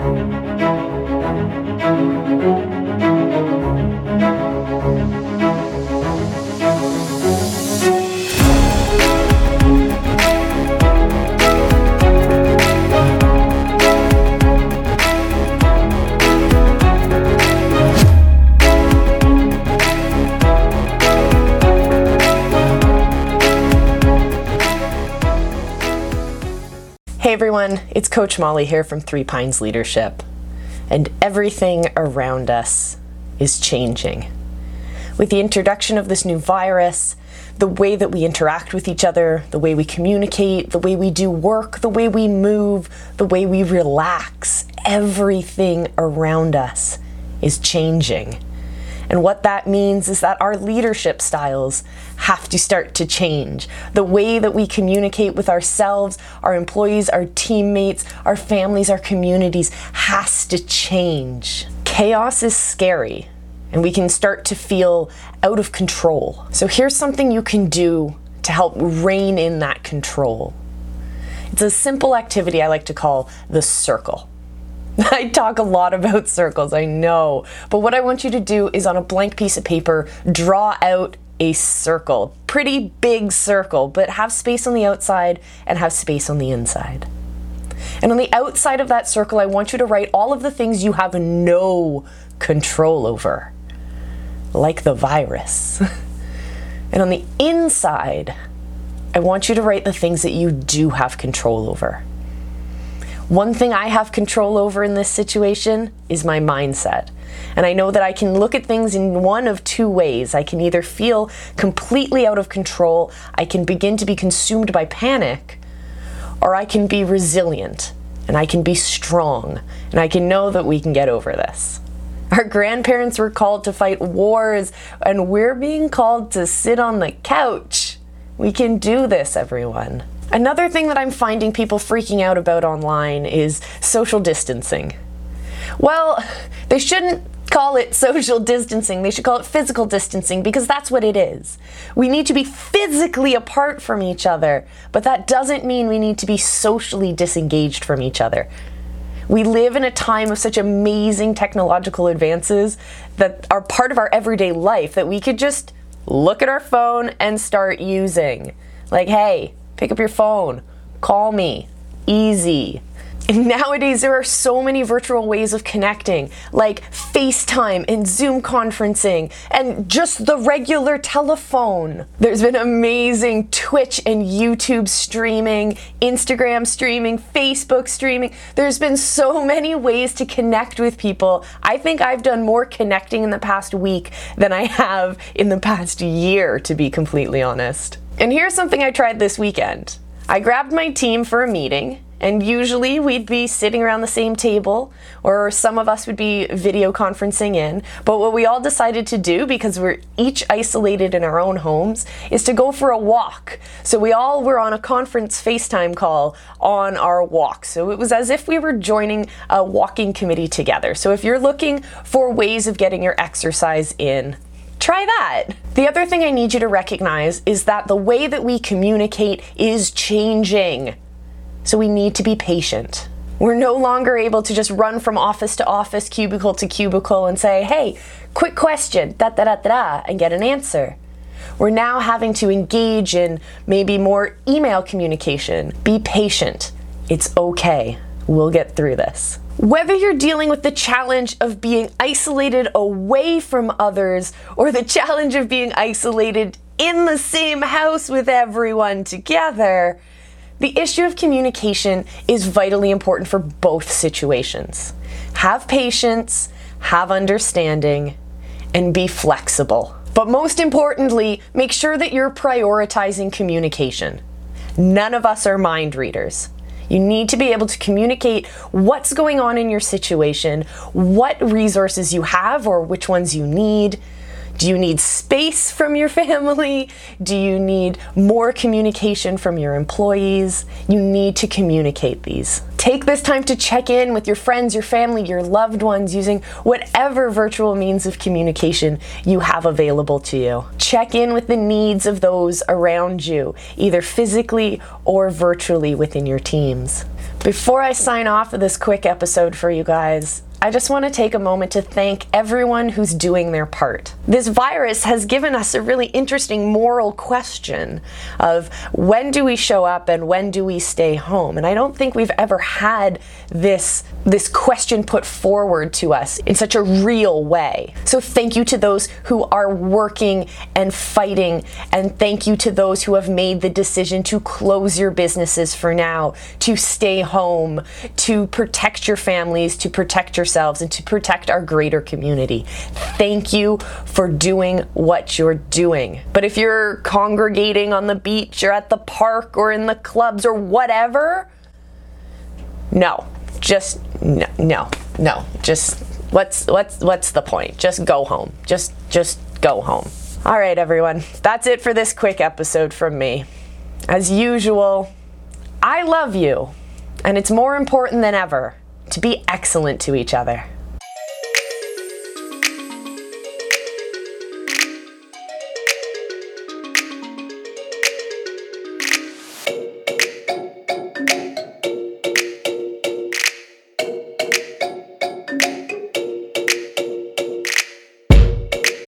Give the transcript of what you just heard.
thank you Hey everyone, it's Coach Molly here from Three Pines Leadership, and everything around us is changing. With the introduction of this new virus, the way that we interact with each other, the way we communicate, the way we do work, the way we move, the way we relax, everything around us is changing. And what that means is that our leadership styles have to start to change. The way that we communicate with ourselves, our employees, our teammates, our families, our communities has to change. Chaos is scary and we can start to feel out of control. So here's something you can do to help rein in that control. It's a simple activity I like to call the circle. I talk a lot about circles, I know. But what I want you to do is on a blank piece of paper, draw out a circle. Pretty big circle, but have space on the outside and have space on the inside. And on the outside of that circle, I want you to write all of the things you have no control over, like the virus. and on the inside, I want you to write the things that you do have control over. One thing I have control over in this situation is my mindset. And I know that I can look at things in one of two ways. I can either feel completely out of control, I can begin to be consumed by panic, or I can be resilient and I can be strong and I can know that we can get over this. Our grandparents were called to fight wars, and we're being called to sit on the couch. We can do this, everyone. Another thing that I'm finding people freaking out about online is social distancing. Well, they shouldn't call it social distancing. They should call it physical distancing because that's what it is. We need to be physically apart from each other, but that doesn't mean we need to be socially disengaged from each other. We live in a time of such amazing technological advances that are part of our everyday life that we could just look at our phone and start using. Like, hey, Pick up your phone, call me. Easy. And nowadays, there are so many virtual ways of connecting, like FaceTime and Zoom conferencing, and just the regular telephone. There's been amazing Twitch and YouTube streaming, Instagram streaming, Facebook streaming. There's been so many ways to connect with people. I think I've done more connecting in the past week than I have in the past year, to be completely honest. And here's something I tried this weekend. I grabbed my team for a meeting, and usually we'd be sitting around the same table, or some of us would be video conferencing in. But what we all decided to do, because we're each isolated in our own homes, is to go for a walk. So we all were on a conference FaceTime call on our walk. So it was as if we were joining a walking committee together. So if you're looking for ways of getting your exercise in, try that. The other thing I need you to recognize is that the way that we communicate is changing. So we need to be patient. We're no longer able to just run from office to office, cubicle to cubicle, and say, hey, quick question, da da da da and get an answer. We're now having to engage in maybe more email communication. Be patient. It's okay. We'll get through this. Whether you're dealing with the challenge of being isolated away from others or the challenge of being isolated in the same house with everyone together, the issue of communication is vitally important for both situations. Have patience, have understanding, and be flexible. But most importantly, make sure that you're prioritizing communication. None of us are mind readers. You need to be able to communicate what's going on in your situation, what resources you have or which ones you need. Do you need space from your family? Do you need more communication from your employees? You need to communicate these. Take this time to check in with your friends, your family, your loved ones using whatever virtual means of communication you have available to you. Check in with the needs of those around you, either physically or virtually within your teams. Before I sign off of this quick episode for you guys, I just want to take a moment to thank everyone who's doing their part. This virus has given us a really interesting moral question of when do we show up and when do we stay home? And I don't think we've ever had this this question put forward to us in such a real way. So thank you to those who are working and fighting and thank you to those who have made the decision to close your businesses for now, to stay home, to protect your families, to protect your and to protect our greater community. Thank you for doing what you're doing. But if you're congregating on the beach or at the park or in the clubs or whatever, no, just no, no, no. Just what's what's what's the point? Just go home. Just just go home. All right, everyone. That's it for this quick episode from me. As usual, I love you, and it's more important than ever to be excellent to each other.